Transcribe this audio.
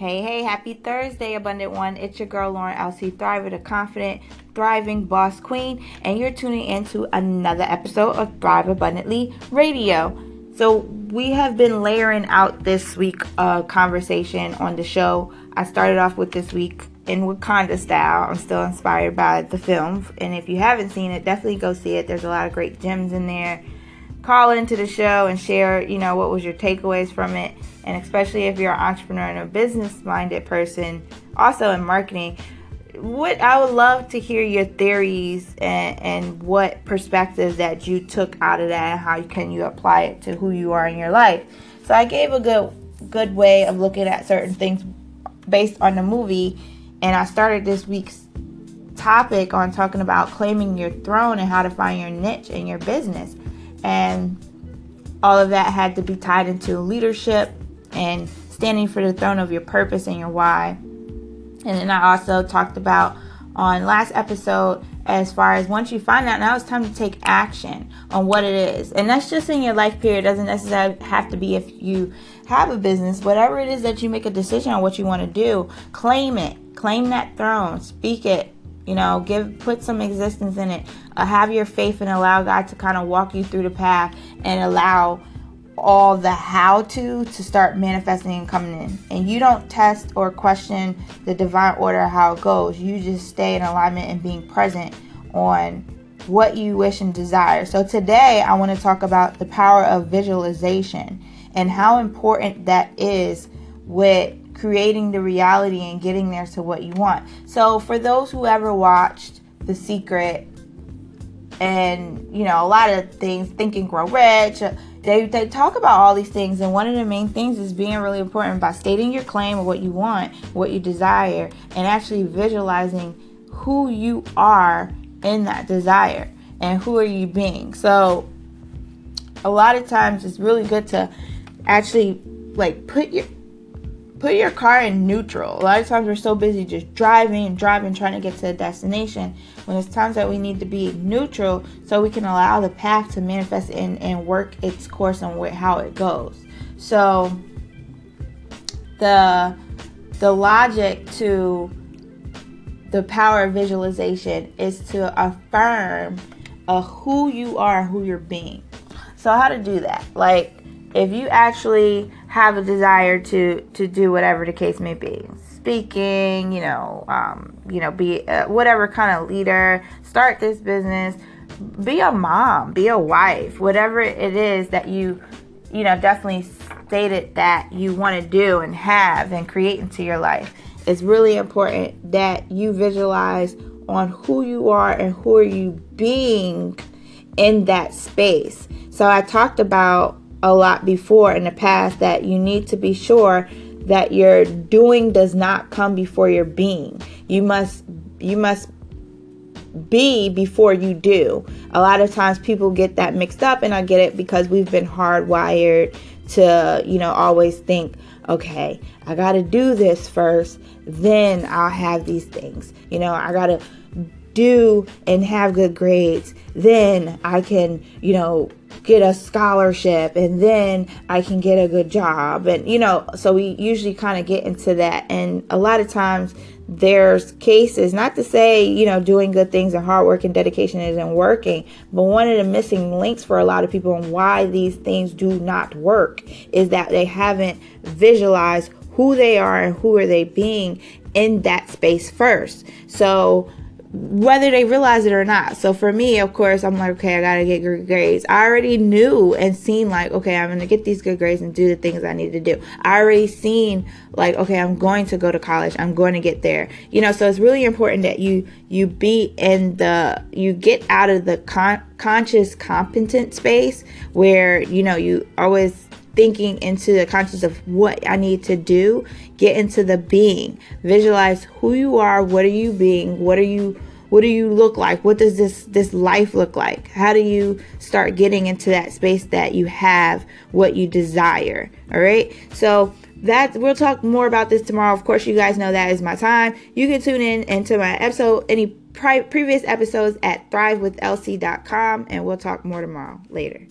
Hey, hey, happy Thursday, Abundant One. It's your girl, Lauren LC Thriver, the confident, thriving boss queen, and you're tuning into another episode of Thrive Abundantly Radio. So, we have been layering out this week a conversation on the show. I started off with this week in Wakanda style. I'm still inspired by the film, and if you haven't seen it, definitely go see it. There's a lot of great gems in there call into the show and share, you know, what was your takeaways from it. And especially if you're an entrepreneur and a business minded person, also in marketing, what I would love to hear your theories and, and what perspectives that you took out of that and how can you apply it to who you are in your life. So I gave a good good way of looking at certain things based on the movie and I started this week's topic on talking about claiming your throne and how to find your niche in your business and all of that had to be tied into leadership and standing for the throne of your purpose and your why. And then I also talked about on last episode as far as once you find out now it's time to take action on what it is. And that's just in your life period. It doesn't necessarily have to be if you have a business. Whatever it is that you make a decision on what you want to do claim it. Claim that throne. Speak it you know give put some existence in it. Uh, have your faith and allow god to kind of walk you through the path and allow all the how to to start manifesting and coming in. And you don't test or question the divine order how it goes. You just stay in alignment and being present on what you wish and desire. So today i want to talk about the power of visualization and how important that is with creating the reality and getting there to what you want. So, for those who ever watched The Secret and, you know, a lot of things, Think and Grow Rich, uh, they, they talk about all these things. And one of the main things is being really important by stating your claim of what you want, what you desire, and actually visualizing who you are in that desire and who are you being. So, a lot of times it's really good to actually like put your put your car in neutral. A lot of times we're so busy just driving and driving, trying to get to the destination, when it's times that we need to be neutral so we can allow the path to manifest and, and work its course and how it goes. So the the logic to the power of visualization is to affirm a who you are, who you're being. So how to do that? Like if you actually have a desire to to do whatever the case may be speaking you know um, you know be whatever kind of leader start this business be a mom be a wife whatever it is that you you know definitely stated that you want to do and have and create into your life it's really important that you visualize on who you are and who are you being in that space. So i talked about a lot before in the past that you need to be sure that your doing does not come before your being. You must you must be before you do. A lot of times people get that mixed up and I get it because we've been hardwired to, you know, always think, okay, I got to do this first, then I'll have these things. You know, I got to do and have good grades, then I can, you know, get a scholarship and then I can get a good job. And, you know, so we usually kind of get into that. And a lot of times there's cases, not to say, you know, doing good things and hard work and dedication isn't working, but one of the missing links for a lot of people and why these things do not work is that they haven't visualized who they are and who are they being in that space first. So, whether they realize it or not. So for me, of course, I'm like, okay, I gotta get good grades. I already knew and seen like, okay, I'm gonna get these good grades and do the things I need to do. I already seen like, okay, I'm going to go to college. I'm going to get there. You know, so it's really important that you you be in the you get out of the con- conscious competent space where you know you always thinking into the conscious of what I need to do, get into the being. Visualize who you are, what are you being, what are you what do you look like? What does this this life look like? How do you start getting into that space that you have what you desire? All right? So that we'll talk more about this tomorrow. Of course, you guys know that is my time. You can tune in into my episode, any pri- previous episodes at thrivewithlc.com, and we'll talk more tomorrow. Later.